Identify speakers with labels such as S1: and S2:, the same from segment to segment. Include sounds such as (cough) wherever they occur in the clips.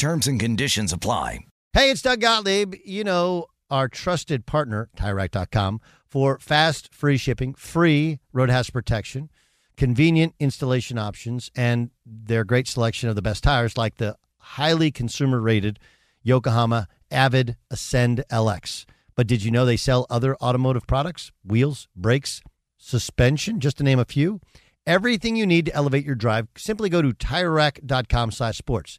S1: Terms and conditions apply.
S2: Hey, it's Doug Gottlieb. You know, our trusted partner, TireRack.com, for fast, free shipping, free roadhouse protection, convenient installation options, and their great selection of the best tires like the highly consumer rated Yokohama Avid Ascend LX. But did you know they sell other automotive products? Wheels, brakes, suspension, just to name a few. Everything you need to elevate your drive, simply go to TireRack.com slash sports.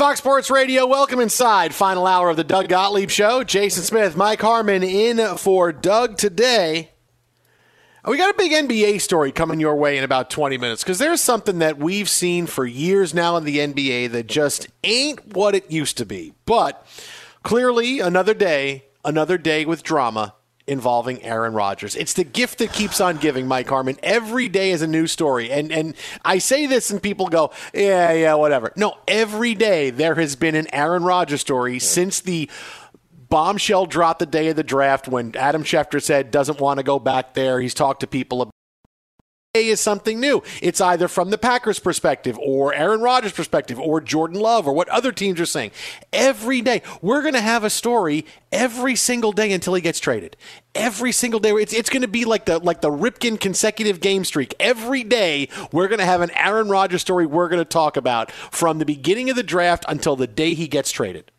S3: Fox Sports Radio, welcome inside. Final hour of the Doug Gottlieb Show. Jason Smith, Mike Harmon in for Doug today. We got a big NBA story coming your way in about 20 minutes because there's something that we've seen for years now in the NBA that just ain't what it used to be. But clearly, another day, another day with drama involving Aaron Rodgers. It's the gift that keeps on giving, Mike Harmon. Every day is a new story. And and I say this and people go, "Yeah, yeah, whatever." No, every day there has been an Aaron Rodgers story since the bombshell dropped the day of the draft when Adam Schefter said doesn't want to go back there. He's talked to people about is something new. It's either from the Packers perspective or Aaron Rodgers perspective or Jordan Love or what other teams are saying. Every day we're going to have a story every single day until he gets traded. Every single day it's it's going to be like the like the Ripken consecutive game streak. Every day we're going to have an Aaron Rodgers story we're going to talk about from the beginning of the draft until the day he gets traded.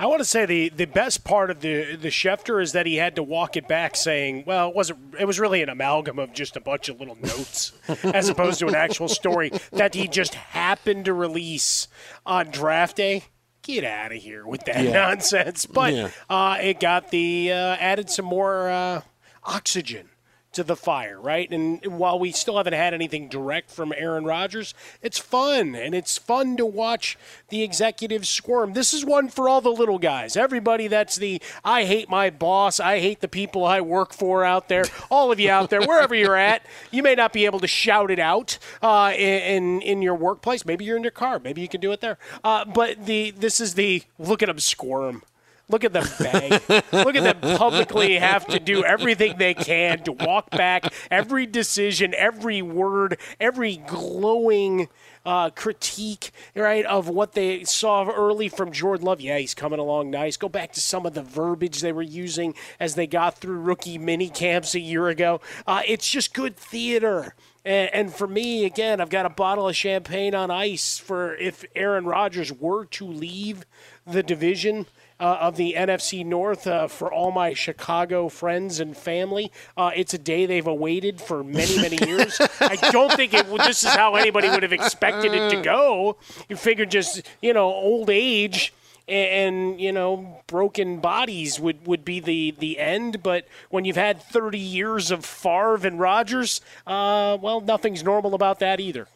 S4: I want to say the, the best part of the the Schefter is that he had to walk it back, saying, "Well, it wasn't. It was really an amalgam of just a bunch of little notes, (laughs) as opposed to an actual story that he just happened to release on draft day." Get out of here with that
S3: Yeah.
S4: nonsense! But
S3: Yeah.
S4: uh, it got the uh, added some more uh, oxygen to the fire, right? And while we still haven't had anything direct from Aaron Rodgers, it's fun and it's fun to watch the executives squirm. This is one for all the little guys. Everybody that's the I hate my boss, I hate the people I work for out there. All of you out there, wherever you're at, you may not be able to shout it out uh, in in your workplace. Maybe you're in your car. Maybe you can do it there. Uh, but the this is the look at them squirm. Look at them beg. Look at them publicly have to do everything they can to walk back every decision, every word, every glowing uh, critique, right, of what they saw early from Jordan Love. Yeah, he's coming along nice. Go back to some of the verbiage they were using as they got through rookie mini camps a year ago. Uh, it's just good theater. And, and, for me, again, I've got a bottle of champagne on ice for if Aaron Rodgers were to leave the division uh, of the NFC North uh, for all my Chicago friends and family. Uh, it's a day they've awaited for many, many (laughs) years. I don't think it, this is how anybody would have expected it to go. You figure just, you know, old age and, you know broken bodies would, would be the, the end. But when you've had 30 years of Favre and Rodgers, uh, well, nothing's normal about that either.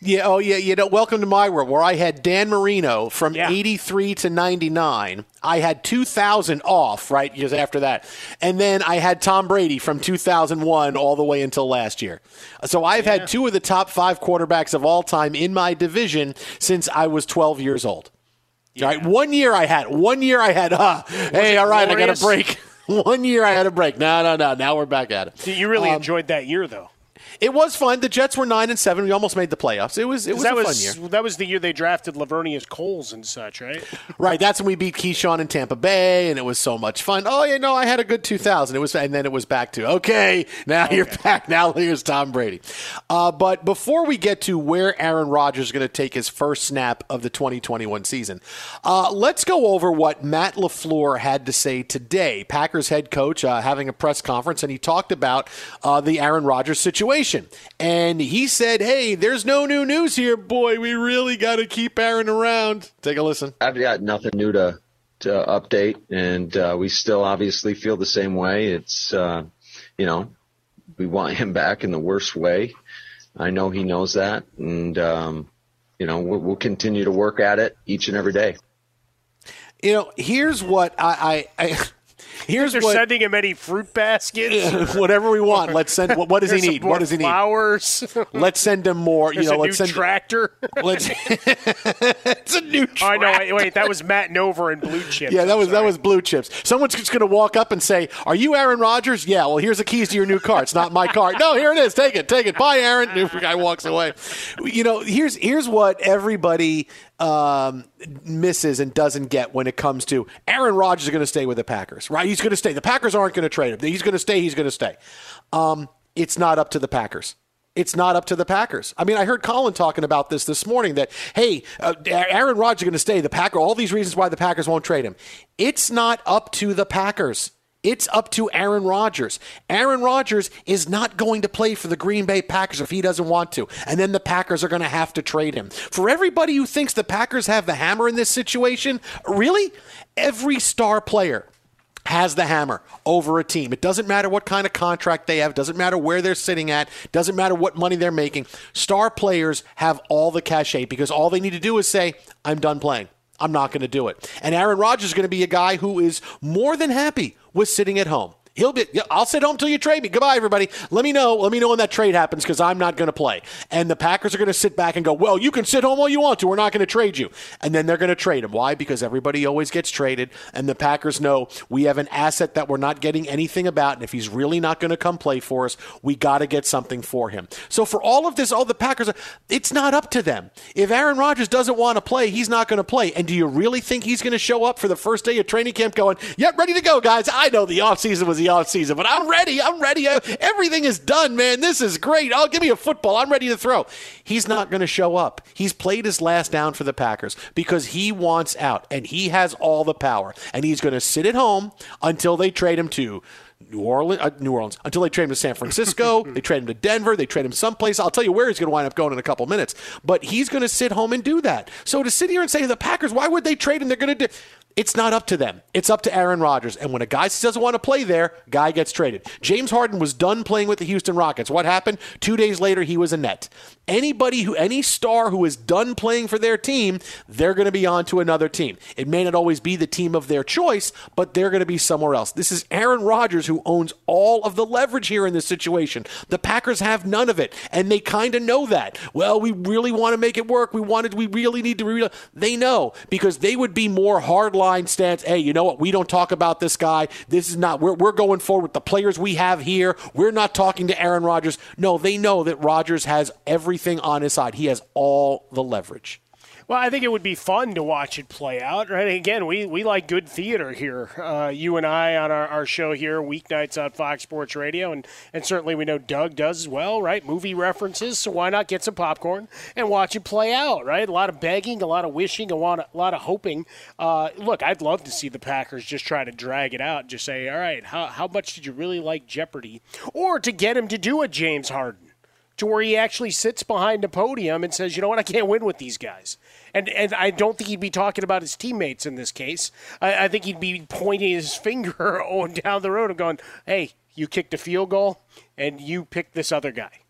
S3: Yeah, oh yeah, you know, welcome to my world where I had Dan Marino from yeah. 83 to 99. I had 2000 off, right, years after that. And then I had Tom Brady from 2001 all the way until last year. So I've yeah. had two of the top 5 quarterbacks of all time in my division since I was 12 years old. Yeah. Right? One year I had. One year I had, (laughs) uh, hey, all right, glorious? I got a break. (laughs) One year I had a break. No, no, no. Now we're back at it.
S4: You really um, enjoyed that year, though.
S3: It was fun. The Jets were nine and seven. We almost made the playoffs. It was it was
S4: that
S3: a
S4: was,
S3: fun year.
S4: That was the year they drafted Laveranues Coles and such, right? (laughs)
S3: right. That's when we beat Keyshawn in Tampa Bay, and it was so much fun. Oh yeah, no, I had a good 2000. It was, and then it was back to okay. Now okay. you're back. Now here's Tom Brady. Uh, but before we get to where Aaron Rodgers is going to take his first snap of the 2021 season, uh, let's go over what Matt LaFleur had to say today. Packers head coach uh, having a press conference, and he talked about uh, the Aaron Rodgers situation and and he said, "Hey, there's no new news here, boy. We really got to keep Aaron around." Take a listen.
S5: I've got nothing new to to update, and uh, we still obviously feel the same way. It's uh, you know we want him back in the worst way. I know he knows that, and um, you know we'll, we'll continue to work at it each and every day.
S3: You know, here's what I, I, I Here's
S4: they're
S3: what,
S4: sending him any fruit baskets, (laughs)
S3: whatever we want. Let's send. What, what does he need? What does he
S4: need? Flowers. (laughs)
S3: Let's send him more.
S4: There's
S3: you know,
S4: a
S3: let's send
S4: tractor. (laughs)
S3: Let's. it's a new. Tractor.
S4: Oh no! Wait, that was Matt Nover and Blue Chips.
S3: Yeah, that was that was Blue Chips. Someone's just going to walk up and say, "Are you Aaron Rodgers?" Yeah. Well, here's the keys to your new car. It's not my car. No, here it is. Take it. Take it. Bye, Aaron. New guy walks away. You know, here's here's what everybody um, misses and doesn't get when it comes to Aaron Rodgers is going to stay with the Packers, right? He's going to stay. The Packers aren't going to trade him. He's going to stay. He's going to stay. Um, it's not up to the Packers. It's not up to the Packers. I mean, I heard Colin talking about this this morning that, hey, uh, Aaron Rodgers is going to stay. The Packer, all these reasons why the Packers won't trade him. It's not up to the Packers. It's up to Aaron Rodgers. Aaron Rodgers is not going to play for the Green Bay Packers if he doesn't want to. And then the Packers are going to have to trade him. For everybody who thinks the Packers have the hammer in this situation, really? Every star player has the hammer over a team. It doesn't matter what kind of contract they have, doesn't matter where they're sitting at, doesn't matter what money they're making. Star players have all the cachet because all they need to do is say, I'm done playing. I'm not going to do it. And Aaron Rodgers is going to be a guy who is more than happy with sitting at home. He'll be. I'll sit home till you trade me. Goodbye, everybody. Let me know. Let me know when that trade happens because I'm not going to play. And the Packers are going to sit back and go, "Well, you can sit home all you want to. We're not going to trade you." And then they're going to trade him. Why? Because everybody always gets traded, and the Packers know we have an asset that we're not getting anything about. And if he's really not going to come play for us, we got to get something for him. So for all of this, all the Packers, it's not up to them. If Aaron Rodgers doesn't want to play, he's not going to play. And do you really think he's going to show up for the first day of training camp, going, "Yep, ready to go, guys"? I know the offseason was the offseason, but I'm ready. I'm ready. Everything is done, man. This is great. I'll oh, give me a football. I'm ready to throw. He's not going to show up. He's played his last down for the Packers because he wants out and he has all the power. And he's going to sit at home until they trade him to New Orleans, uh, New Orleans, until they trade him to San Francisco. (laughs) they trade him to Denver. They trade him someplace. I'll tell you where he's going to wind up going in a couple minutes. But he's going to sit home and do that. So to sit here and say to the Packers, why would they trade him? They're going to do. It's not up to them. It's up to Aaron Rodgers. And when a guy doesn't want to play there, guy gets traded. James Harden was done playing with the Houston Rockets. What happened? Two days later, he was a net. Anybody who, any star who is done playing for their team, they're going to be on to another team. It may not always be the team of their choice, but they're going to be somewhere else. This is Aaron Rodgers who owns all of the leverage here in this situation. The Packers have none of it, and they kind of know that. Well, we really want to make it work. We wanted, we really need to. Re- they know because they would be more hardline stance. Hey, you know what? We don't talk about this guy. This is not. We're we're going forward with the players we have here. We're not talking to Aaron Rodgers. No, they know that Rodgers has everything on his side. He has all the leverage.
S4: Well, I think it would be fun to watch it play out. Right? Again, we, we like good theater here. Uh, you and I on our, our show here, weeknights on Fox Sports Radio, and, and certainly we know Doug does as well, right? Movie references, so why not get some popcorn and watch it play out, right? A lot of begging, a lot of wishing, a lot of, a lot of hoping. Uh, look, I'd love to see the Packers just try to drag it out and just say, all right, how, how much did you really like Jeopardy? Or to get him to do a James Harden to where he actually sits behind a podium and says, "You know what? I can't win with these guys." And and I don't think he'd be talking about his teammates in this case. I, I think he'd be pointing his (laughs) finger (laughs) on down the road and going, "Hey, you kicked a field goal, and you picked this other guy."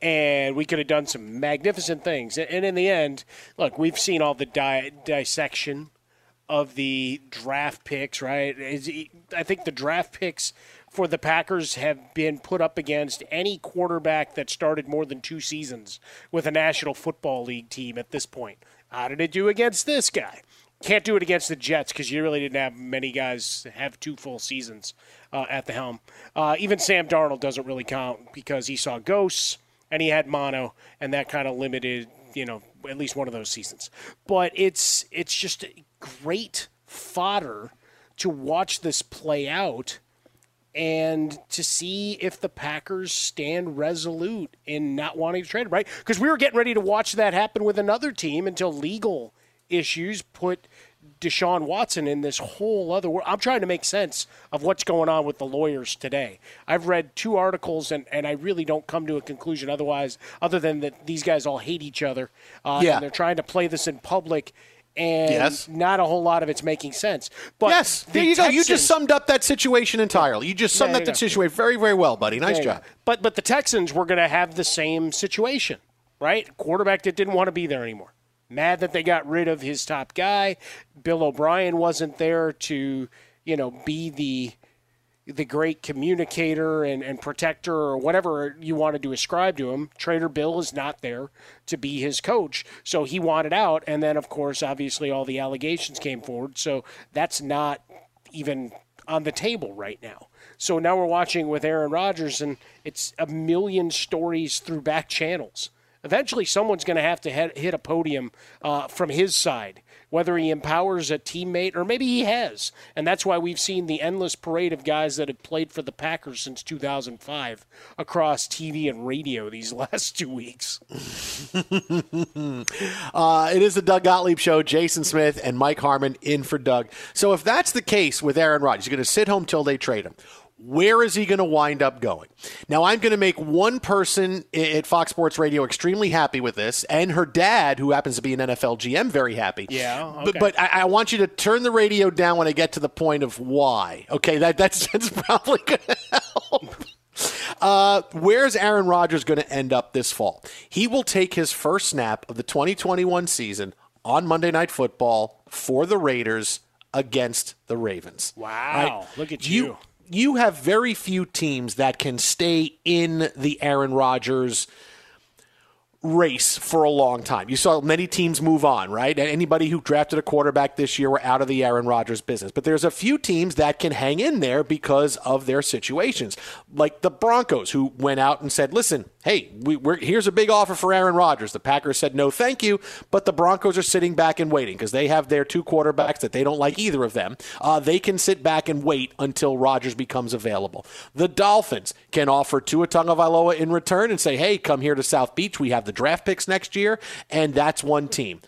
S4: And we could have done some magnificent things. And in the end, look, we've seen all the di- dissection of the draft picks, right? Is, I think the draft picks for the Packers have been put up against any quarterback that started more than two seasons with a National Football League team at this point. How did it do against this guy? Can't do it against the Jets because you really didn't have many guys have two full seasons uh, at the helm. Uh, even Sam Darnold doesn't really count because he saw ghosts and he had mono, and that kind of limited, you know, at least one of those seasons. But it's it's just great fodder to watch this play out and to see if the Packers stand resolute in not wanting to trade him, right? Because we were getting ready to watch that happen with another team until legal issues put Deshaun Watson in this whole other world. I'm trying to make sense of what's going on with the lawyers today. I've read two articles and, and I really don't come to a conclusion otherwise, other than that these guys all hate each other. Uh, yeah. And they're trying to play this in public and yes. not a whole lot of it's making sense. But
S3: yes, there you Texans, go. You just summed up that situation entirely. You just summed up the situation very, very well, buddy. Nice job.
S4: But but the Texans were going to have the same situation, right? Quarterback that didn't want to be there anymore. Mad that they got rid of his top guy. Bill O'Brien wasn't there to you know be the the great communicator and, and protector or whatever you wanted to ascribe to him. Trader Bill is not there to be his coach. So he wanted out. And then, of course, obviously, all the allegations came forward. So that's not even on the table right now. So now we're watching with Aaron Rodgers, and it's a million stories through back channels. Eventually, someone's going to have to hit a podium uh, from his side whether he empowers a teammate or maybe he has. And that's why we've seen the endless parade of guys that have played for the Packers since 2005 across TV and radio these (laughs) last two weeks. (laughs)
S3: uh, it is the Doug Gottlieb Show. Jason Smith and Mike Harmon in for Doug. So if that's the case with Aaron Rodgers, you're going to sit home till they trade him. Where is he going to wind up going? Now, I'm going to make one person at Fox Sports Radio extremely happy with this, and her dad, who happens to be an NFL GM, very happy.
S4: Yeah. Okay.
S3: But, but I, I, want you to turn the radio down when I get to the point of why. Okay, that, that's, (laughs) that's probably going to help. Uh, where's Aaron Rodgers going to end up this fall? He will take his first snap of the 2021 season on Monday Night Football for the Raiders against the Ravens.
S4: Wow. Right? Look at you. you
S3: you have very few teams that can stay in the Aaron Rodgers race for a long time. You saw many teams move on, right? And Anybody who drafted a quarterback this year were out of the Aaron Rodgers business. But there's a few teams that can hang in there because of their situations, like the Broncos, who went out and said, "Listen, hey, we, are here's a big offer for Aaron Rodgers." The Packers said, "No, thank you," but the Broncos are sitting back and waiting because they have their two quarterbacks that they don't like either of them. Uh, they can sit back and wait until Rodgers becomes available. The Dolphins can offer Tua Tagovailoa in return and say, "Hey, come here to South Beach. We have the the draft picks next year, and that's one team.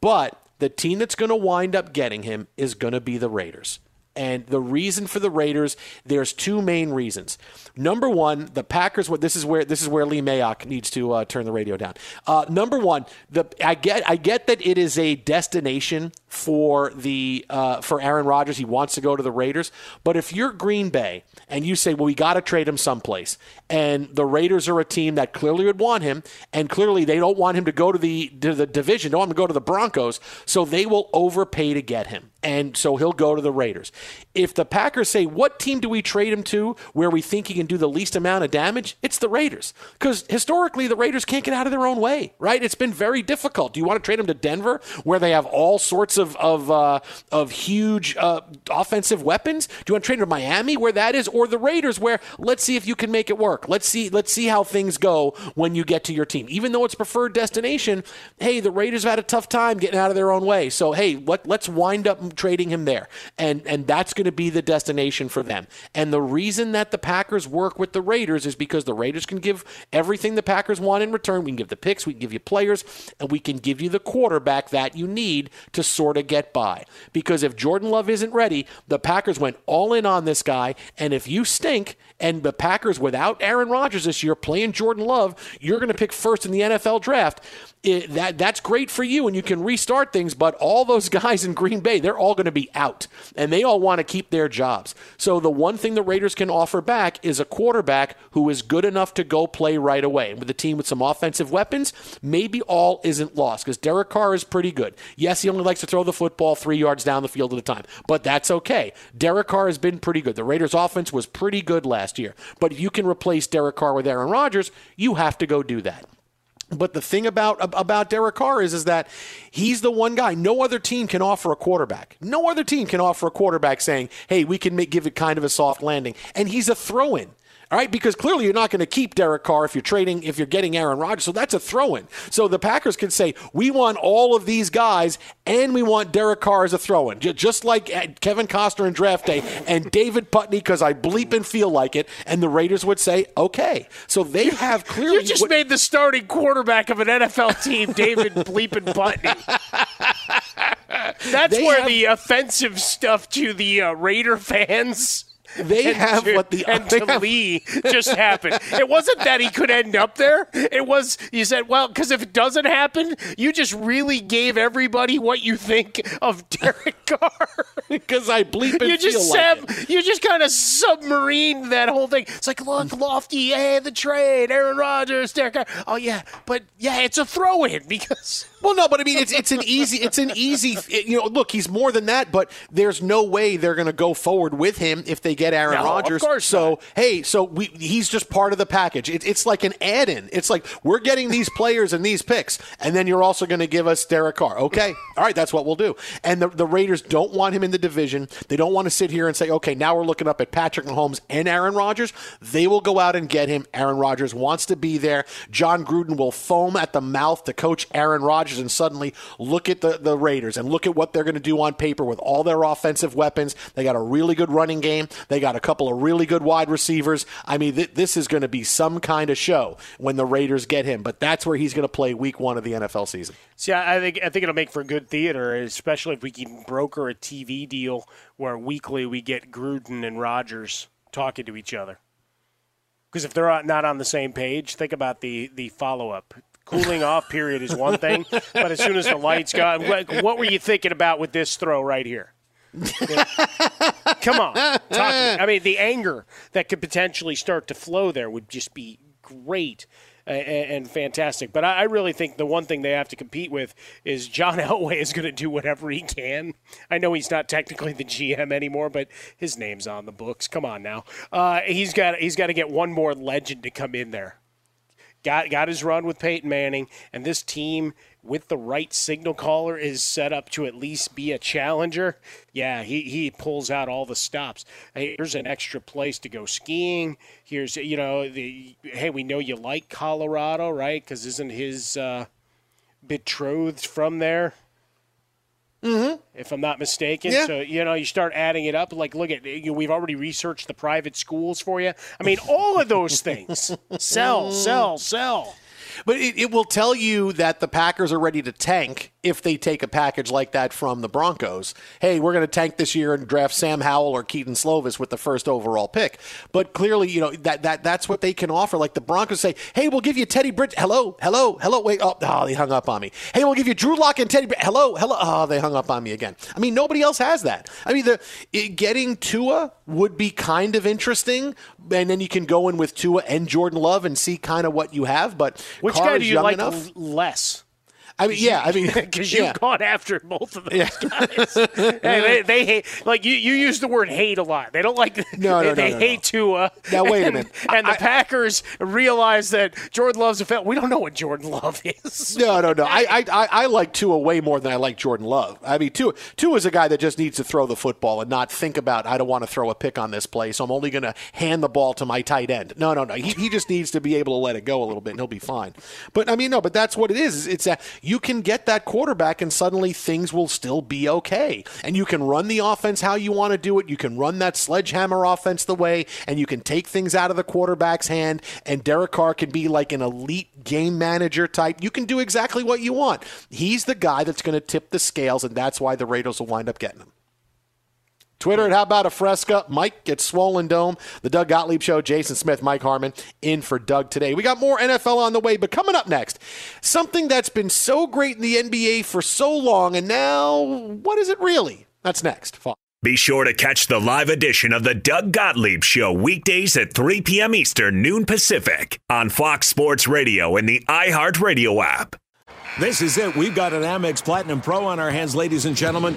S3: But the team that's going to wind up getting him is going to be the Raiders. And the reason for the Raiders, there's two main reasons. Number one, the Packers. What This is where this is where Lee Mayock needs to uh, turn the radio down. Uh, number one, the I get I get that it is a destination for the uh, for Aaron Rodgers. He wants to go to the Raiders. But if you're Green Bay and you say, well, we got to trade him someplace, and the Raiders are a team that clearly would want him, and clearly they don't want him to go to the to the division, don't want him to go to the Broncos, so they will overpay to get him and so he'll go to the Raiders. If the Packers say, what team do we trade him to where we think he can do the least amount of damage? It's the Raiders. Because historically, the Raiders can't get out of their own way, right? It's been very difficult. Do you want to trade him to Denver where they have all sorts of, of, uh, of huge uh, offensive weapons? Do you want to trade him to Miami where that is? Or the Raiders where let's see if you can make it work. Let's see, let's see how things go when you get to your team. Even though it's preferred destination, hey, the Raiders have had a tough time getting out of their own way. So, hey, let, let's wind up trading him there. And, and that's going to be the destination for them. And the reason that the Packers work with the Raiders is because the Raiders can give everything the Packers want in return. We can give the picks, we can give you players, and we can give you the quarterback that you need to sort of get by. Because if Jordan Love isn't ready, the Packers went all in on this guy. And if you stink and the Packers without Aaron Rodgers this year playing Jordan Love, you're going to pick first in the NFL draft. It, that that's great for you and you can restart things but all those (laughs) guys in Green Bay they're all going to be out and they all want to keep their jobs. So the one thing the Raiders can offer back is a quarterback who is good enough to go play right away and with a team with some offensive weapons. Maybe all isn't lost because Derek Carr is pretty good. Yes he only likes to throw the football three yards down the field at a time but that's okay. Derek Carr has been pretty good. The Raiders offense was pretty good last year but if you can replace Derek Carr with Aaron Rodgers you have to go do that but the thing about about Derek Carr is is that he's the one guy. No other team can offer a quarterback. No other team can offer a quarterback saying, "Hey, we can make, give it kind of a soft landing." And he's a throw-in. All right, because clearly you're not going to keep Derek Carr if you're trading, if you're getting Aaron Rodgers. So that's a throw in. So the Packers can say, we want all of these guys and we want Derek Carr as a throw in. Just like uh, Kevin Costner in draft day and David Putney, because I bleep and feel like it. And the Raiders would say, okay. So they have clearly.
S4: You just what, made the starting quarterback of an NFL team, David Bleep and Putney. (laughs) That's they where have, the offensive stuff to the uh, Raider fans
S3: they have
S4: to,
S3: what the
S4: and to have, Lee just happened. It wasn't that he could end up there. It was you said, well, because if it doesn't happen, you just really gave everybody what you think of (laughs) Derek Carr.
S3: Because I bleep
S4: you just
S3: feel like.
S4: You just kind of submarine that whole thing. It's like, look, Lofty, hey, the trade, Aaron Rodgers, Derek Carr. Oh yeah, but yeah, it's a throw-in because.
S3: Well, no, but I mean, it's it's an easy, it's an easy. You know, look, he's more than that, but there's no way they're going to go forward with him if they get Aaron
S4: no,
S3: Rodgers.
S4: Of course
S3: so
S4: not.
S3: hey, so we he's just part of the package. It, it's like an add-in. It's like we're getting these players and these picks, and then you're also going to give us Derek Carr. Okay, all right, that's what we'll do. And the, the Raiders don't want him in the division. They don't want to sit here and say, okay, now we're looking up at Patrick Mahomes and Aaron Rodgers. They will go out and get him. Aaron Rodgers wants to be there. Jon Gruden will foam at the mouth to coach Aaron Rodgers, and suddenly look at the, the Raiders and look at what they're going to do on paper with all their offensive weapons. They got a really good running game. They got a couple of really good wide receivers. I mean, th- this is going to be some kind of show when the Raiders get him. But that's where he's going to play Week One of the NFL season.
S4: See, I think I think it'll make for good theater, especially if we can broker a TV deal where weekly we get Gruden and Rodgers talking to each other. Because if they're not on the same page, think about the the follow up cooling off period is one thing, but as soon as the lights go, what, what were you thinking about with this throw right here? Come on, talk to me. I mean, the anger that could potentially start to flow there would just be great and, fantastic. But I, really think the one thing they have to compete with is John (laughs) Elway is going to do whatever he can. I know he's not technically the GM anymore, but his name's on the books. Come on now, uh, he's got he's got to get one more legend to come in there got got his run with Peyton Manning, and this team with the right signal caller is set up to at least be a challenger. Yeah, he, he pulls out all the stops. Hey, here's an extra place to go skiing. Here's you know the hey, we know you like Colorado, right? Because isn't his uh, betrothed from there?
S3: Mm-hmm.
S4: If I'm not mistaken,
S3: yeah.
S4: so you know you start adding it up. Like, look at you know, we've already researched the private schools for you. I mean, all of those things. (laughs) sell, sell, sell.
S3: But it, it will tell you that the Packers are ready to tank if they take a package like that from the Broncos. Hey, we're going to tank this year and draft Sam Howell or Kedon Slovis with the first overall pick. But clearly, you know that that that's what they can offer. Like the Broncos say, hey, we'll give you Teddy Bridge. Hello, hello, hello. Wait, oh, oh, they hung up on me. Hey, we'll give you Drew Lock and Teddy. Br- hello, hello. Oh, they hung up on me again. I mean, nobody else has that. I mean, the it, getting Tua would be kind of interesting, and then you can go in with Tua and Jordan Love and see kind of what you have. But
S4: which
S3: Carr
S4: guy do you like
S3: enough.
S4: less?
S3: I mean, yeah, I mean, (laughs)
S4: because you've gone after both of those (laughs) guys. and they, they hate, like you, you use the word hate a lot. They don't like,
S3: No, no,
S4: they, they
S3: no, no,
S4: hate uh, Tua.
S3: Now, wait a minute.
S4: And
S3: I-
S4: the Packers realize that Jordan Love's a fail. We don't know what Jordan Love is.
S3: No, no, no. I, I, I, I like Tua way more than I like Jordan Love. I mean, Tua, Tua is a guy that just needs to throw the football and not think about, I don't want to throw a pick on this play, so I'm only going to hand the ball to my tight end. No, no, no. He, he just needs to be able to let it go a little bit, and he'll be fine. But, I mean, no, but that's what it is. It's that you can get that quarterback, and suddenly things will still be okay. And you can run the offense how you want to do it. You can run that sledgehammer offense the way, and you can take things out of the quarterback's hand, and Derek Carr can be like an elite game manager type. You can do exactly what you want. He's the guy that's going to tip the scales, and that's why the Raiders will wind up getting him. Twitter at How About a Fresca. Mike gets Swollen Dome. The Doug Gottlieb Show. Jason Smith, Mike Harmon in for Doug today. We got more NFL on the way, but coming up next, something that's been so great in the NBA for so long, and now what is it really? That's next. Fine.
S6: Be sure to catch the live edition of the Doug Gottlieb Show weekdays at 3 p.m. Eastern, noon Pacific on Fox Sports Radio and the iHeartRadio app.
S7: This is it. We've got an Amex Platinum Pro on our hands, ladies and gentlemen.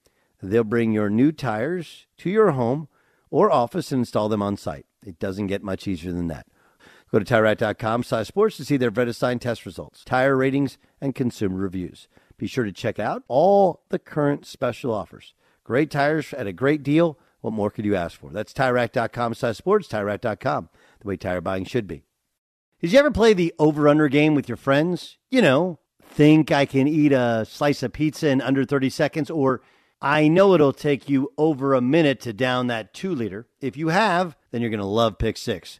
S2: They'll bring your new tires to your home or office and install them on site. It doesn't get much easier than that. Go to TireRack.com slash sports to see their Vredestein test results, tire ratings, and consumer reviews. Be sure to check out all the current special offers. Great tires at a great deal. What more could you ask for? That's TireRack.com slash sports, TireRack.com, the way tire buying should be. Did you ever play the over-under game with your friends? You know, think I can eat a slice of pizza in under 30 seconds, or I know it'll take you over a minute to down that two liter. If you have, then you're going to love Pick Six,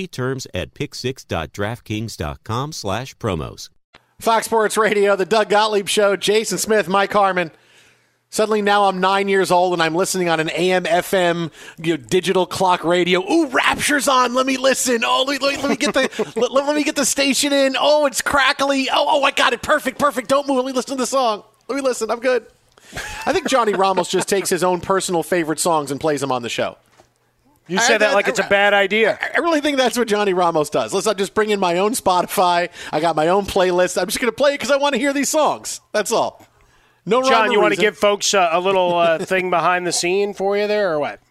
S8: terms at pick6.draftkings.com slash promos.
S3: Fox Sports Radio, the Doug Gottlieb Show, Jason Smith, Mike Harmon. Suddenly now I'm nine years old and I'm listening on an AM, FM, you know, digital clock radio. Ooh, Rapture's on. Let me listen. Oh, let, let, let me get the (laughs) let, let, me get the station in. Oh, it's crackly. Oh, oh, I got it. Perfect, perfect. Don't move. Let me listen to the song. Let me listen. I'm good. I think Johnny Ramos just takes his own personal favorite songs and plays them on the show.
S4: You say that like it's a bad idea.
S3: I really think that's what Johnny Ramos does. Let's just bring in my own Spotify. I got my own playlist. I'm just going to play it because I want to hear these songs. That's all. No,
S4: John, you want to give folks uh, a little uh, (laughs) thing behind the scene for you there, or what?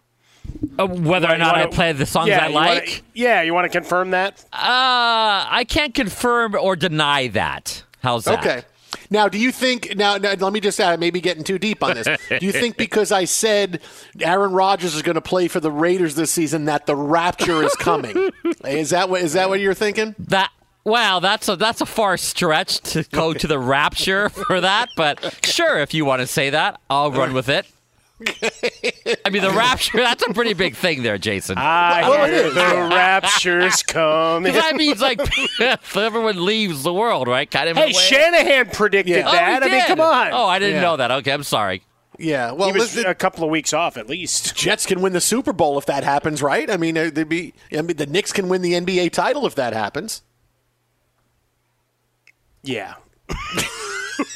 S9: Uh, whether or not wanna, I play the songs
S4: yeah,
S9: I like?
S4: Wanna, yeah, you want to confirm that?
S9: Uh, I can't confirm or deny that. How's that?
S3: Okay. Now, do you think now, now? Let me just add, maybe getting too deep on this. do you think (laughs) because I said Aaron Rodgers is going to play for the Raiders this season that the Rapture is coming? (laughs) is that what is that what you're thinking?
S9: That Wow, that's a that's a far stretch to go to the rapture for that, but sure, if you want to say that, I'll run with it. I mean, the rapture, that's a pretty big thing there, Jason.
S4: I well, hear the (laughs) rapture's coming.
S9: That means, like, (laughs) everyone leaves the world, right? Kind of
S4: Hey, Shanahan predicted
S9: yeah.
S4: that.
S9: Oh,
S4: I mean, come on.
S9: Oh, I didn't yeah. know that. Okay, I'm sorry.
S3: Yeah, well,
S4: he was listen, a couple of weeks off at least. (laughs)
S3: Jets can win the Super Bowl if that happens, right? I mean, uh, they'd be. I mean, the Knicks can win the NBA title if that happens.
S4: Yeah.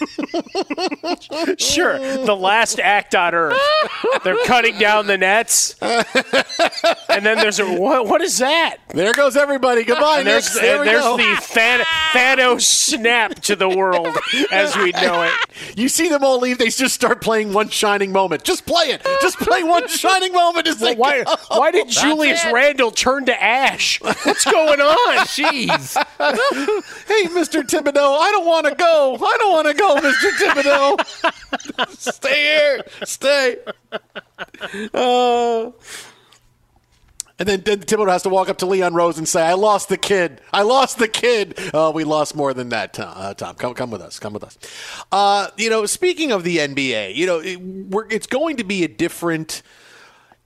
S4: (laughs) sure, the last act on Earth. They're cutting down the nets, and then there's a what? What is that?
S3: There goes everybody. Goodbye.
S4: And there's,
S3: there
S4: and there's the Than- Thanos snap to the world as we know it.
S3: You see them all leave. They just start playing one shining moment. Just play it. Just play one shining moment. As well,
S4: why?
S3: Go.
S4: Why did Julius Randle turn to ash? What's going on? (laughs)
S9: Jeez. (laughs)
S3: hey, Mr. Thibodeau, I don't want to go. I don't want to go, Mr. Thibodeau. Stay here. Stay. Uh, and then, then Thibodeau has to walk up to Leon Rose and say, "I lost the kid. I lost the kid." Oh, we lost more than that, Tom. Uh, Tom, come, come with us. Come with us. Uh, you know, speaking of the NBA, you know, it, it's going to be a different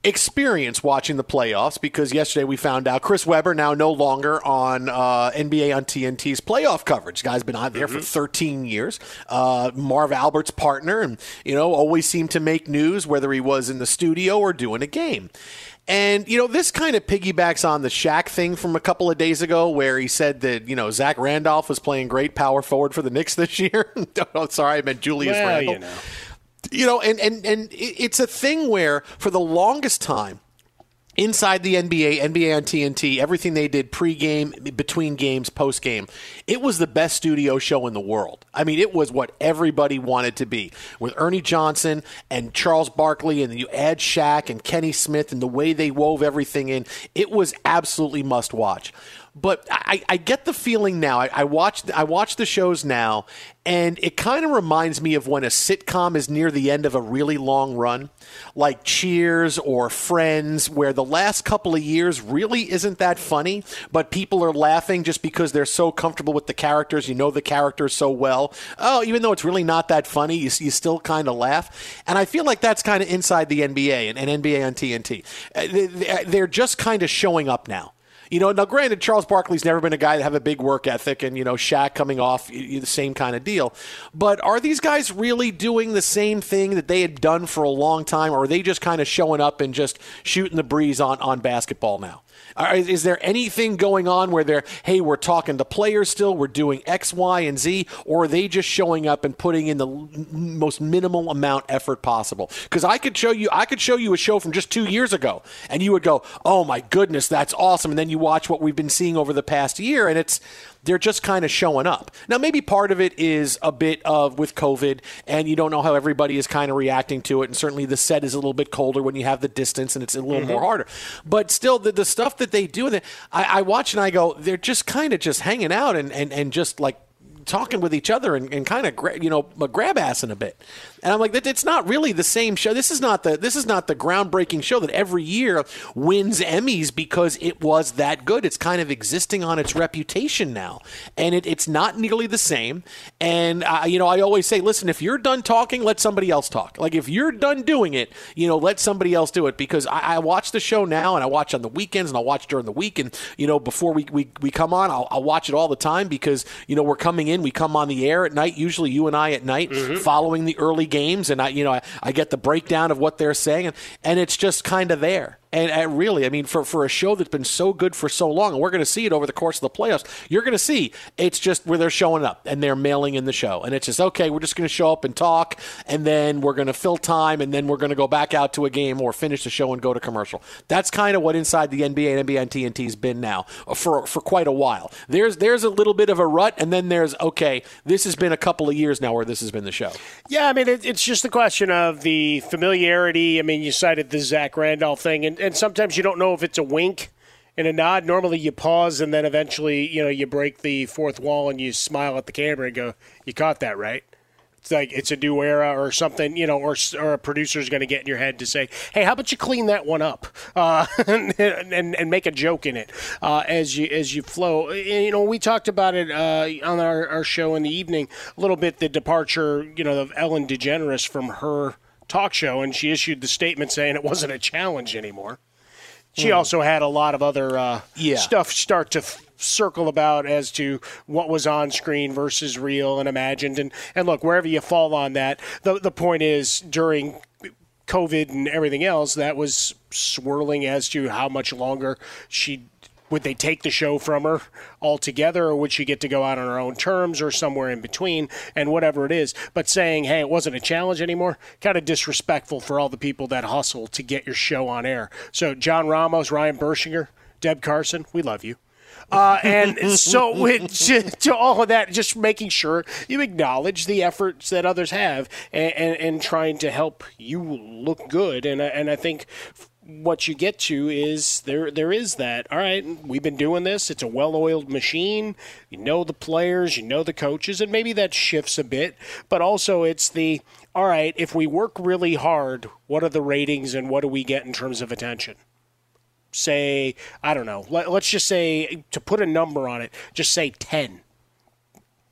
S3: experience watching the playoffs because yesterday we found out Chris Webber now no longer on uh, NBA on TNT's playoff coverage. Guy's been on there mm-hmm. for 13 years. Uh, Marv Albert's partner, and you know always seemed to make news whether he was in the studio or doing a game. And, you know, this kind of piggybacks on the Shaq thing from a couple of days ago where he said that, you know, Zach Randolph was playing great power forward for the Knicks this (laughs) year. (laughs) oh, sorry, I meant Julius
S4: well,
S3: Randle.
S4: You know.
S3: You know, and, and, and it's a thing where for the longest time, inside the NBA, NBA on TNT, everything they did pre-game, between games, post-game, it was the best studio show in the world. I mean, it was what everybody wanted to be. With Ernie Johnson and Charles Barkley, and you add Shaq and Kenny Smith, and the way they wove everything in, it was absolutely must-watch. But I, I get the feeling now. I, I watch I watch the shows now, and it kind of reminds me of when a sitcom is near the end of a really long run, like Cheers or Friends, where the last couple of years really isn't that funny, but people are laughing just because they're so comfortable with the characters. You know the characters so well. Oh, even though it's really not that funny, you, you still kind of laugh. And I feel like that's kind of inside the NBA and, and NBA on TNT. Uh, they're just kind of showing up now. You know, now granted, Charles Barkley's never been a guy to have a big work ethic, and you know, Shaq coming off the same kind of deal. But are these guys really doing the same thing that they had done for a long time, or are they just kind of showing up and just shooting the breeze on on basketball now? Is there anything going on where they're, hey, we're talking to players still, we're doing X, Y, and Z, or are they just showing up and putting in the most minimal amount effort possible? Because I could show you, I could show you a show from just two years ago, and you would go, oh my goodness, that's awesome. And then you watch what we've been seeing over the past year, and it's they're just kind of showing up. Now, maybe part of it is a bit of with COVID, and you don't know how everybody is kind of reacting to it. And certainly the set is a little bit colder when you have the distance, and it's a little mm-hmm. more harder. But still, the, the stuff that they do, I, I watch and I go, they're just kind of just hanging out and, and, and just like talking with each other and, and kind of gra- you know grab assing a bit. And I'm like, that it's not really the same show. This is not the this is not the groundbreaking show that every year wins Emmys because it was that good. It's kind of existing on its reputation now, and it, it's not nearly the same. And uh, you know, I always say, listen, if you're done talking, let somebody else talk. Like if you're done doing it, you know, let somebody else do it. Because I, I watch the show now, and I watch on the weekends, and I watch during the week, and you know, before we we, we come on, I'll, I'll watch it all the time because you know we're coming in We come on the air at night, usually you and I at night, mm-hmm. following the early games, and I, you know, I, I get the breakdown of what they're saying, and, and it's just kind of there. And, and really, I mean, for, for a show that's been so good for so long, and we're going to see it over the course of the playoffs, you're going to see it's just where they're showing up and they're mailing in the show. And it's just, okay, we're just going to show up and talk, and then we're going to fill time, and then we're going to go back out to a game or finish the show and go to commercial. That's kind of what inside the NBA and NBA and TNT has been now uh, for, for quite a while. There's, there's a little bit of a rut, and then there's, okay, this has been a couple of years now where this has been the show.
S4: Yeah, I mean, it, it's just a question of the familiarity. I mean, you cited the Zach Randolph thing, and, and sometimes you don't know if it's a wink and a nod. Normally, you pause and then eventually, you know, you break the fourth wall and you smile at the camera and go, "You caught that, right?" It's like it's a new era or something, you know, or, or a producer's going to get in your head to say, "Hey, how about you clean that one up uh, (laughs) and, and and make a joke in it uh, as you as you flow." And, you know, we talked about it uh, on our, our show in the evening a little bit. The departure, you know, of Ellen DeGeneres from her talk show, and she issued the statement saying it wasn't a challenge anymore. She
S3: Hmm.
S4: also had a lot of other uh,
S3: Yeah.
S4: stuff start to f- circle about as to what was on screen versus real and imagined. And, and look, wherever you fall on that, the, the point is during COVID and everything else, that was swirling as to how much longer she would they take the show from her altogether or would she get to go out on her own terms or somewhere in between and whatever it is but saying hey it wasn't a challenge anymore kind of disrespectful for all the people that hustle to get your show on air so john ramos ryan bershinger deb carson we love you uh, and (laughs) so with, to, to all of that, just making sure you acknowledge the efforts that others have and, and, and trying to help you look good. And, and I think what you get to is there there is that all right we've been doing this it's a well-oiled machine you know the players you know the coaches and maybe that shifts a bit but also it's the all right if we work really hard what are the ratings and what do we get in terms of attention? Say i don't know let, let's just say to put a number on it just say 10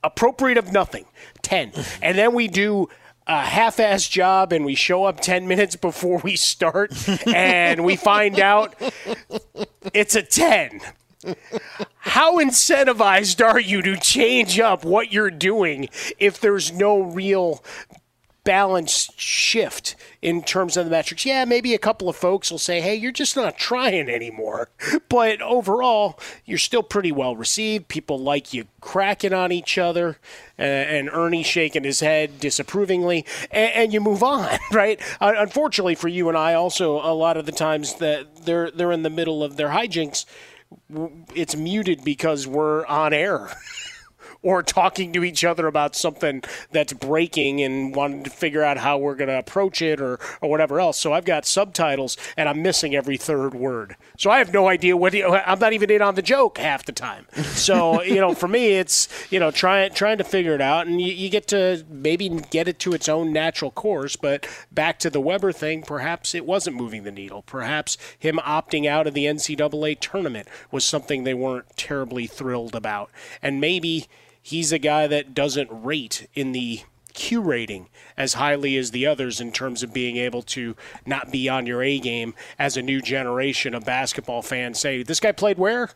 S4: appropriate of nothing 10 (laughs) and then we do a half-ass job and we show up 10 minutes before we start and we find out it's a 10 how incentivized are you to change up what you're doing if there's no real balanced shift in terms of the metrics. Yeah, maybe a couple of folks will say, hey, you're just not trying anymore. (laughs) But overall, you're still pretty well received. People like you cracking on each other uh, and Ernie shaking his head disapprovingly, and, and you move on, (laughs) right? Uh, unfortunately for you and I, also, a lot of the times that they're, they're in the middle of their hijinks, it's muted because we're on air. (laughs) or talking to each other about something that's breaking and wanting to figure out how we're going to approach it or, or whatever else. So I've got subtitles and I'm missing every third word. So I have no idea what I'm not even in on the joke half the time. So, (laughs) you know, for me, it's, you know, trying, trying to figure it out and you, you get to maybe get it to its own natural course. But back to the Webber thing, perhaps it wasn't moving the needle. Perhaps him opting out of the NCAA tournament was something they weren't terribly thrilled about. And maybe he's a guy that doesn't rate in the Q rating as highly as the others in terms of being able to not be on your A game as a new generation of basketball fans say, this guy played where?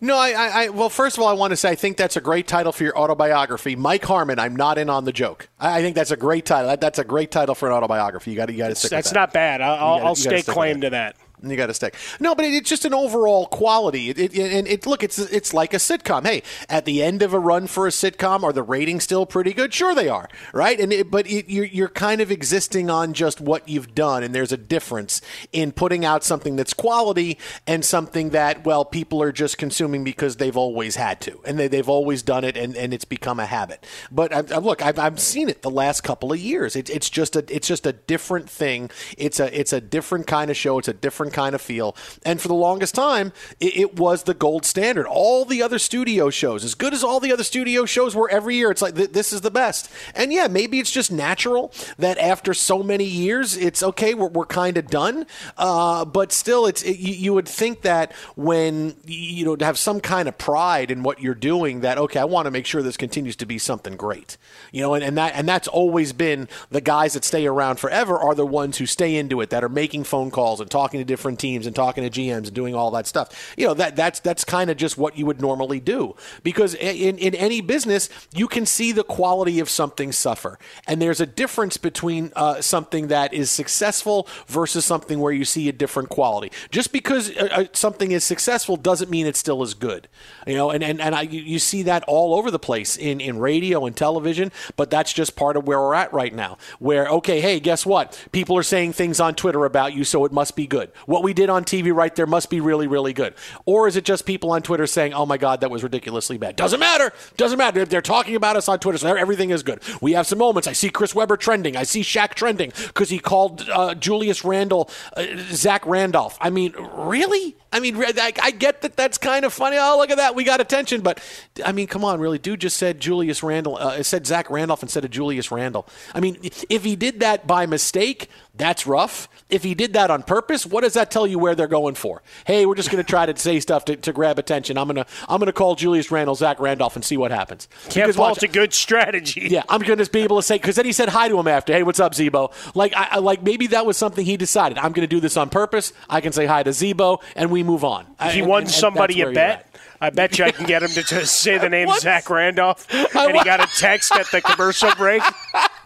S3: No, I, I, I, well, first of all, I want to say I think that's a great title for your autobiography, Mike Harmon. I'm not in on the joke. I, I think that's a great title. That, that's a great title for an autobiography. You got to, you got to stick.
S4: That's
S3: that.
S4: not bad. I'll,
S3: gotta-
S4: I'll stake claim to that.
S3: You got to stick. No, but it, it's just an overall quality. It, it, and it look, it's it's like a sitcom. Hey, at the end of a run for a sitcom, are the ratings still pretty good? Sure, they are. Right, and but you're you're kind of existing on just what you've done, and there's a difference in putting out something that's quality and something that well people are just consuming because they've always had to, and they, they've always done it, and, and it's become a habit. But I, I, look, I've, I've seen it the last couple of years. It, it's just a it's just a different thing. It's a it's a different kind of show. It's a different kind of feel. And for the longest time, it, it was the gold standard. All the other studio shows, as good as all the other studio shows were every year, it's like th- this is the best. And yeah, maybe it's just natural that after so many years, it's okay. We're, we're kind of done. Uh, but still, it's it, you, you would think that when you know to have some kind of pride in what you're doing, that okay, I want to make sure this continues to be something great. You know, and, and that and that's always been the guys that stay around forever are the ones who stay into it, that are making phone calls and talking to different different teams and talking to GMs and doing all that stuff. You know that that's that's kind of just what you would normally do because in in any business you can see the quality of something suffer, and there's a difference between uh, something that is successful versus something where you see a different quality. Just because uh, uh, something is successful doesn't mean it still is good. You know, and and and I, you you see that all over the place in in radio and television, but that's just part of where we're at right now. Where okay, hey, guess what? People are saying things on Twitter about you, so it must be good. What we did on TV right there must be really, really good. Or is it just people on Twitter saying, "Oh my God, that was ridiculously bad"? Doesn't matter. Doesn't matter. They're talking about us on Twitter, so everything is good. We have some moments. I see Chris Webber trending. I see Shaq trending because he called uh, Julius Randle uh, Zach Randolph. I mean, really? I mean, I, I get that that's kind of funny. Oh, look at that. We got attention. But, I mean, come on, really. Dude just said Julius Randle, uh, said Zach Randolph instead of Julius Randle. I mean, if he did that by mistake, that's rough. If he did that on purpose, what does that tell you where they're going for? Hey, we're just going to try to say stuff to, to grab attention. I'm going to I'm going to call Julius Randle, Zach Randolph and see what happens.
S4: Can't
S3: Because
S4: fault
S3: watch-
S4: a good strategy.
S3: yeah, I'm going to be able to say because then he said hi to him after. Hey, what's up, Zebo? Like, I, I- like maybe that was something he decided. I'm going to do this on purpose. I can say hi to Zebo, and we move on.
S4: He won
S3: and-
S4: somebody a
S3: where you're at.
S4: bet. I bet you I can get him to just say the (laughs) name? Zach Randolph, and he got a text at the commercial break. (laughs)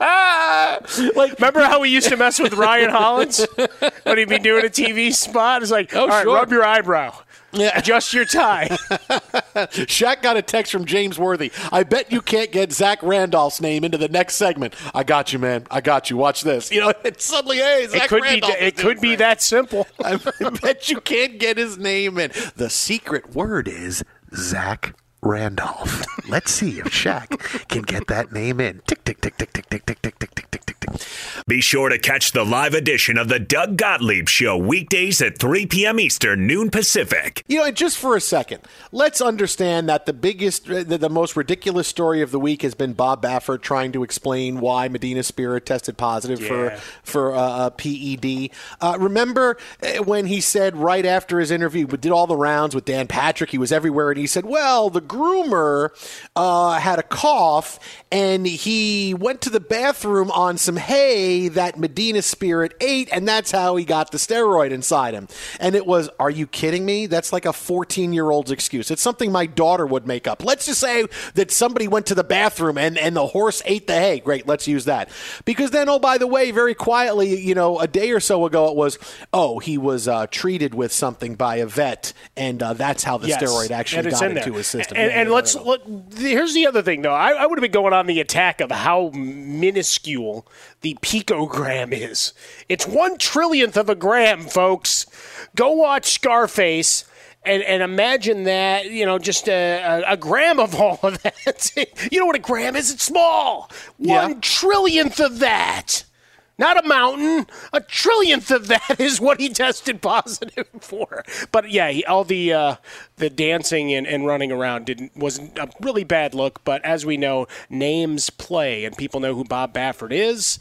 S4: (laughs)
S3: like,
S4: remember how we used to mess with Ryan Hollins when he'd be doing a TV spot? It's like,
S3: Oh,
S4: all right,
S3: sure.
S4: rub your eyebrow, adjust your tie. (laughs)
S3: Shaq got a text from James Worthy. I bet you can't get Zach Randolph's name into the next segment. I got you, man. I got you. Watch this. You know, it's suddenly, hey, Zach
S4: it could
S3: Randolph
S4: be. It could be that simple. (laughs)
S3: I bet you can't get his name in. The secret word is Zach Randolph. Let's see if Shaq can get that name in. Tick, tick, tick, tick, tick, tick, tick, tick, tick, tick, tick, tick.
S6: Be sure to catch the live edition of the Doug Gottlieb Show weekdays at 3 p.m. Eastern, noon Pacific.
S3: You know, just for a second, let's understand that the biggest, the, the most ridiculous story of the week has been Bob Baffert trying to explain why Medina Spirit tested positive
S4: Yeah.
S3: for for uh, uh, PED. Uh, remember uh, when he said right after his interview, we did all the rounds with Dan Patrick. He was everywhere, and he said, "Well, the groomer uh, had a cough, and he went to the bathroom on some hay that Medina Spirit ate, and that's how he got the steroid inside him." And it was, "Are you kidding me? That's like a 14 year old's excuse. It's something my daughter would make up. Let's just say that somebody went to the bathroom and and the horse ate the hay. Great, let's use that. Because then, oh by the way, very quietly, you know, a day or so ago, it was, oh, he was uh, treated with something by a vet, and uh, that's how the
S4: Yes,
S3: steroid actually got
S4: in there.
S3: into his system.
S4: And, and let's
S3: yeah.
S4: look. Here's the other thing, though. I, I would have been going on the attack of how minuscule the picogram is. It's one trillionth of a gram, folks. Go watch Scarface. And, and imagine that, you know, just a, a, a gram of all of that. (laughs) you know what a gram is? It's small. One trillionth of that. Not a mountain. A trillionth of that is what he tested positive for. But yeah, he, all the uh, the dancing and, and running around didn't wasn't a really bad look. But as we know, names play, and people know who Bob Baffert is.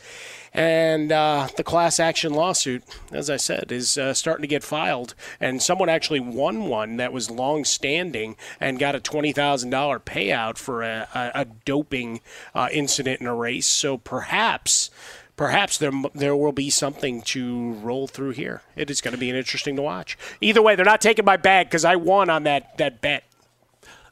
S4: And uh, the class action lawsuit, as I said, is uh, starting to get filed. And someone actually won one that was long standing and got a $20,000 payout for a, a, a doping uh, incident in a race. So perhaps. Perhaps there there will be something to roll through here. It is going to be an interesting to watch. Either way, they're not taking my bag because I won on that that bet.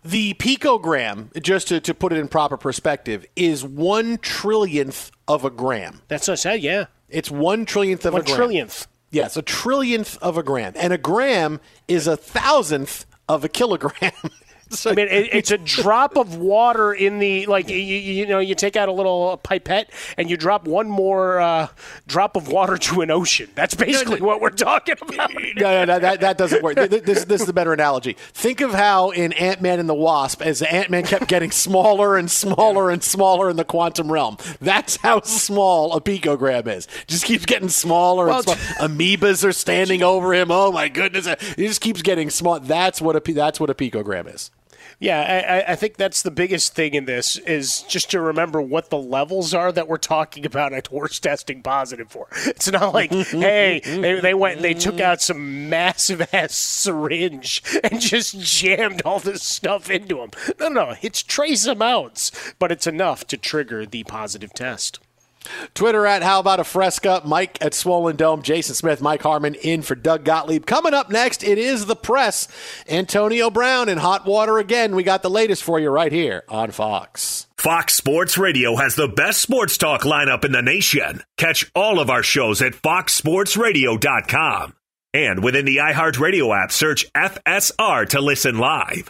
S3: The picogram, just to, to put it in proper perspective, is one trillionth of a gram.
S4: That's what I said. Yeah,
S3: It's one trillionth of
S4: one
S3: a gram.
S4: trillionth.
S3: Yes, a trillionth of a gram, and a gram is a thousandth of a kilogram. (laughs) So
S4: I mean, it, (laughs) it's a drop of water in the like. You, you know, you take out a little pipette and you drop one more uh, drop of water to an ocean. That's basically what we're talking about.
S3: no, (laughs) no, no, that, that doesn't work. This, this is the better analogy. Think of how in Ant Man and the Wasp, as Ant Man kept getting smaller and smaller and smaller in the quantum realm. That's how small a picogram is. Just keeps getting smaller
S4: Well,
S3: and smaller. Amoebas are standing over him. Oh my goodness! It just keeps getting small. That's what a that's what a picogram is.
S4: Yeah, I, I- think that's the biggest thing in this is just to remember what the levels are that we're talking about at horse testing positive for. It's not like, (laughs) hey, they, they went, they took out some massive (laughs) ass syringe and just jammed all this stuff into them. No, no, it's trace amounts, but it's enough to trigger the positive test.
S3: Twitter at How About a Fresca, Mike at Swollen Dome, Jason Smith, Mike Harmon in for Doug Gottlieb. Coming up next, it is the press. Antonio Brown in hot water again. We got the latest for you right here on Fox.
S6: Fox Sports Radio has the best sports talk lineup in the nation. Catch all of our shows at foxsportsradio.com. And within the iHeartRadio app, search FSR to listen live.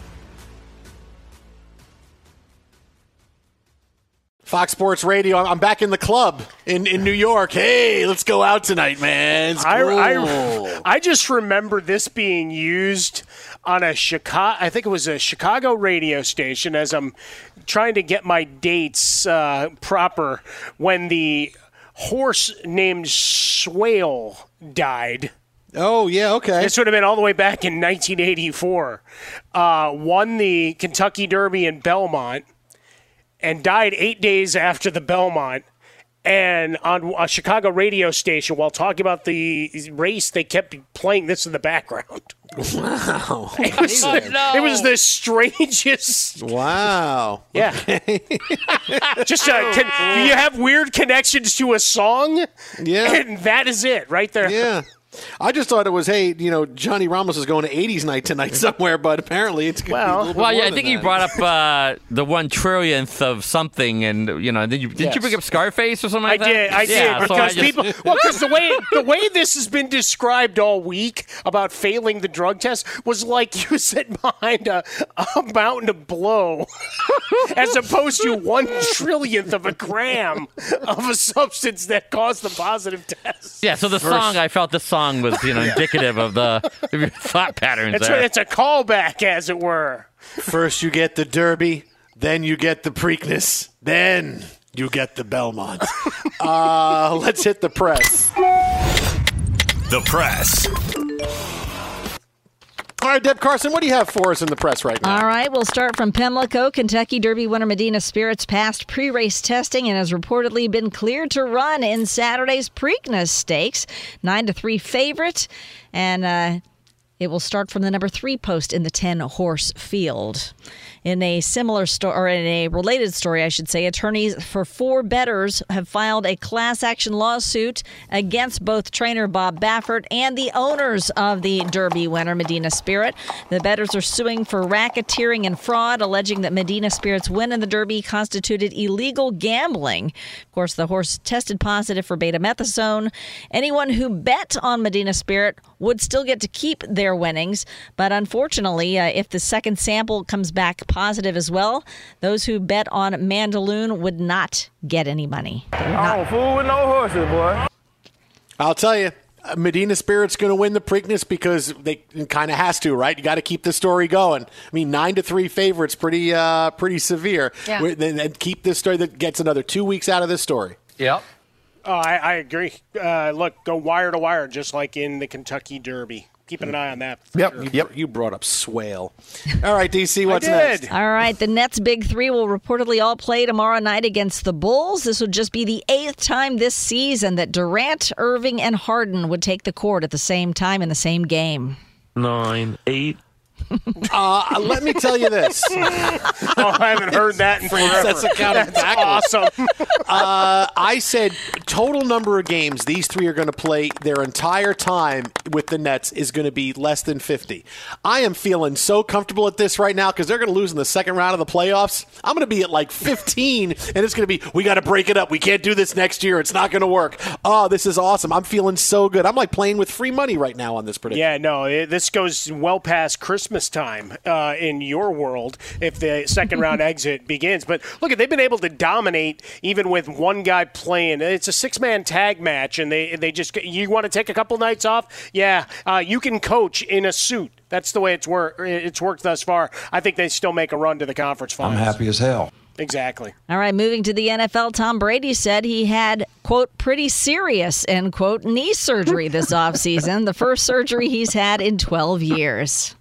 S3: Fox Sports Radio. I'm back in the club in, in New York. Hey, let's go out tonight, man. It's
S4: I. I, I just remember this being used on a Chicago, I think it was a Chicago radio station as I'm trying to get my dates uh, proper when the horse named Swale died.
S3: Oh yeah, okay.
S4: This would have been all the way back in 1984. Uh, won the Kentucky Derby in Belmont, and died eight days after the Belmont. And on a Chicago radio station, while talking about the race, they kept playing this in the background.
S3: Wow. (laughs)
S4: It was, it was the strangest.
S3: Wow.
S4: Yeah. (laughs) Just uh, can, you have weird connections to a song.
S3: Yeah.
S4: And that is it right there.
S3: Yeah. I just thought it was, hey, you know, Johnny Ramos is going to 80s night tonight (laughs) somewhere, but apparently it's going to be a little bit
S9: Well, yeah,
S3: more
S9: I
S3: than
S9: think you brought up (laughs) uh, the one trillionth of something, and you know, did you did
S4: Yes.
S9: you bring up Scarface or something like
S4: I
S9: that?
S4: did, I
S9: yeah,
S4: did,
S9: so I
S4: because
S9: just-
S4: people. (laughs) Well, because the way the way this has been described all week about failing the drug test was like you sitting behind a, a mountain of blow, as opposed to one trillionth of a gram of a substance that caused the positive test.
S9: yeah. So the
S4: First-
S9: song, I felt the song was you know indicative of the of (laughs) your thought patterns
S4: It's
S9: there.
S4: a, it's a callback, as it were.
S3: First you get the Derby, then you get the Preakness, then you get the Belmont. (laughs) uh, let's hit the press.
S6: The press.
S3: All right, Deb Carson, what do you have for us in the press right now?
S10: All right, we'll start from Pimlico. Kentucky Derby winner Medina Spirits passed pre race testing and has reportedly been cleared to run in Saturday's Preakness Stakes. 9 to 3 favorite, and uh, it will start from the number three post in the 10 horse field. In a similar story, or in a related story, I should say, attorneys for four bettors have filed a class action lawsuit against both trainer Bob Baffert and the owners of the Derby winner, Medina Spirit. The bettors are suing for racketeering and fraud, alleging that Medina Spirit's win in the Derby constituted illegal gambling. Of course, the horse tested positive for betamethasone. Anyone who bet on Medina Spirit would still get to keep their winnings, but unfortunately, uh, if the second sample comes back positive as well, those who bet on Mandaloun would not get any money.
S3: I don't fool with no horses, boy. I'll tell you, uh, Medina Spirit's going to win the Preakness because they kind of has to, right? You got to keep the story going. I mean, nine to three favorites, pretty, uh, pretty severe.
S4: Yeah.
S3: We- Then then keep this story that gets another two weeks out of this story.
S9: Yep.
S4: Oh, I, I agree. Uh, look, go wire to wire, just like in the Kentucky Derby. Keeping an eye on that.
S3: Yep.
S4: sure.
S3: Yep. You brought up Swale. All right, DC, what's
S4: did.
S3: next?
S10: All right, the Nets' big three will reportedly all play tomorrow night against the Bulls. This would just be the eighth time this season that Durant, Irving, and Harden would take the court at the same time in the same game.
S11: Nine, eight. (laughs)
S3: Uh, let me tell you this. (laughs)
S4: oh, I haven't heard that in forever.
S3: That's accounting
S4: That's awesome. (laughs)
S3: uh, I said total number of games these three are going to play their entire time with the Nets is going to be less than 50. I am feeling so comfortable at this right now because they're going to lose in the second round of the playoffs. I'm going to be at like 15, and it's going to be, we got to break it up. We can't do this next year. It's not going to work. Oh, this is awesome. I'm feeling so good. I'm like playing with free money right now on this prediction.
S4: Yeah, no, it, this goes well past Christmas time uh, in your world if the second round (laughs) exit begins. But look, they've been able to dominate even with one guy playing. It's a six man tag match, and they they just you want to take a couple nights off. Yeah, uh, you can coach in a suit. That's the way it's worked. It's worked thus far. I think they still make a run to the conference finals.
S12: I'm happy as hell.
S4: Exactly.
S10: All right, moving to the NFL, Tom Brady said he had, quote, pretty serious, end quote, knee surgery this (laughs) offseason, the first surgery he's had in 12 years.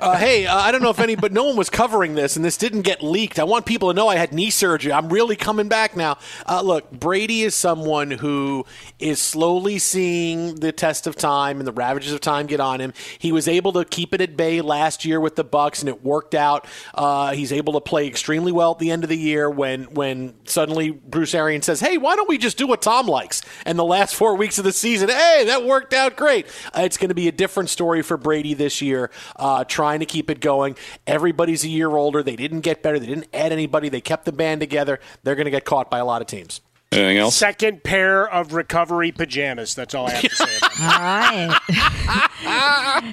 S3: Uh, hey, uh, I don't know if any, but no one was covering this, and this didn't get leaked. I want people to know I had knee surgery. I'm really coming back now. Uh, look, Brady is someone who is slowly seeing the test of time and the ravages of time get on him. He was able to keep it at bay last year with the Bucs, and it worked out. Uh, he's able to play extremely well at the end of the year when when suddenly Bruce Arians says, "Hey, why don't we just do what Tom likes?" And the last four weeks of the season, hey, that worked out great. Uh, it's going to be a different story for Brady this year, uh, trying to keep it going. Everybody's a year older. They didn't get better. They didn't add anybody. They kept the band together. They're going to get caught by a lot of teams.
S12: Anything else?
S4: Second pair of recovery pajamas. That's all I have to say. About
S10: All right.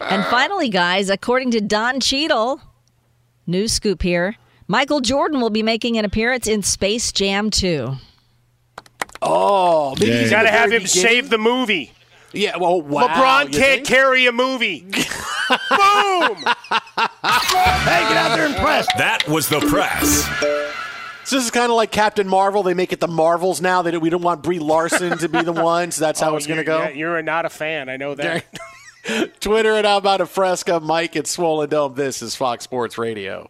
S10: (laughs) and finally, guys, according to Don Cheadle, news scoop here, Michael Jordan will be making an appearance in Space Jam 2.
S3: Oh, maybe he's
S4: You
S3: in
S4: got to have
S3: very
S4: him save the movie.
S3: Yeah, well, wow.
S4: LeBron
S3: you
S4: can't
S3: think?
S4: carry a movie. (laughs) Boom!
S3: Hey, get out there and press.
S6: That was the press.
S3: So this is kind of like Captain Marvel. They make it the Marvels now. They don't, we don't want Brie Larson to be the (laughs) one, so that's how
S4: Oh,
S3: it's going to go.
S4: yeah, you're not a fan. I know that. (laughs)
S3: Twitter and I'm out of Fresca. Mike at Swollen Dome. This is Fox Sports Radio.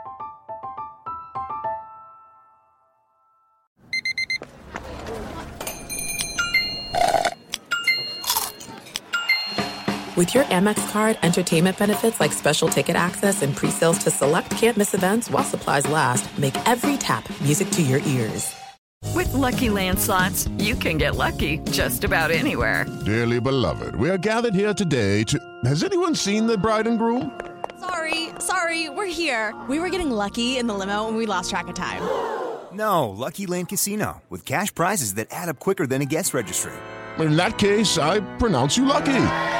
S13: With your Amex card, entertainment benefits like special ticket access and pre-sales to select campus events while supplies last, make every tap music to your ears.
S12: With Lucky Land slots, you can get lucky just about anywhere.
S14: Dearly beloved, we are gathered here today to. Has anyone seen the bride and groom?
S15: Sorry, sorry, we're here. We were getting lucky in the limo and we lost track of time. (gasps)
S16: No, Lucky Land Casino, with cash prizes that add up quicker than a guest registry.
S14: In that case, I pronounce you lucky.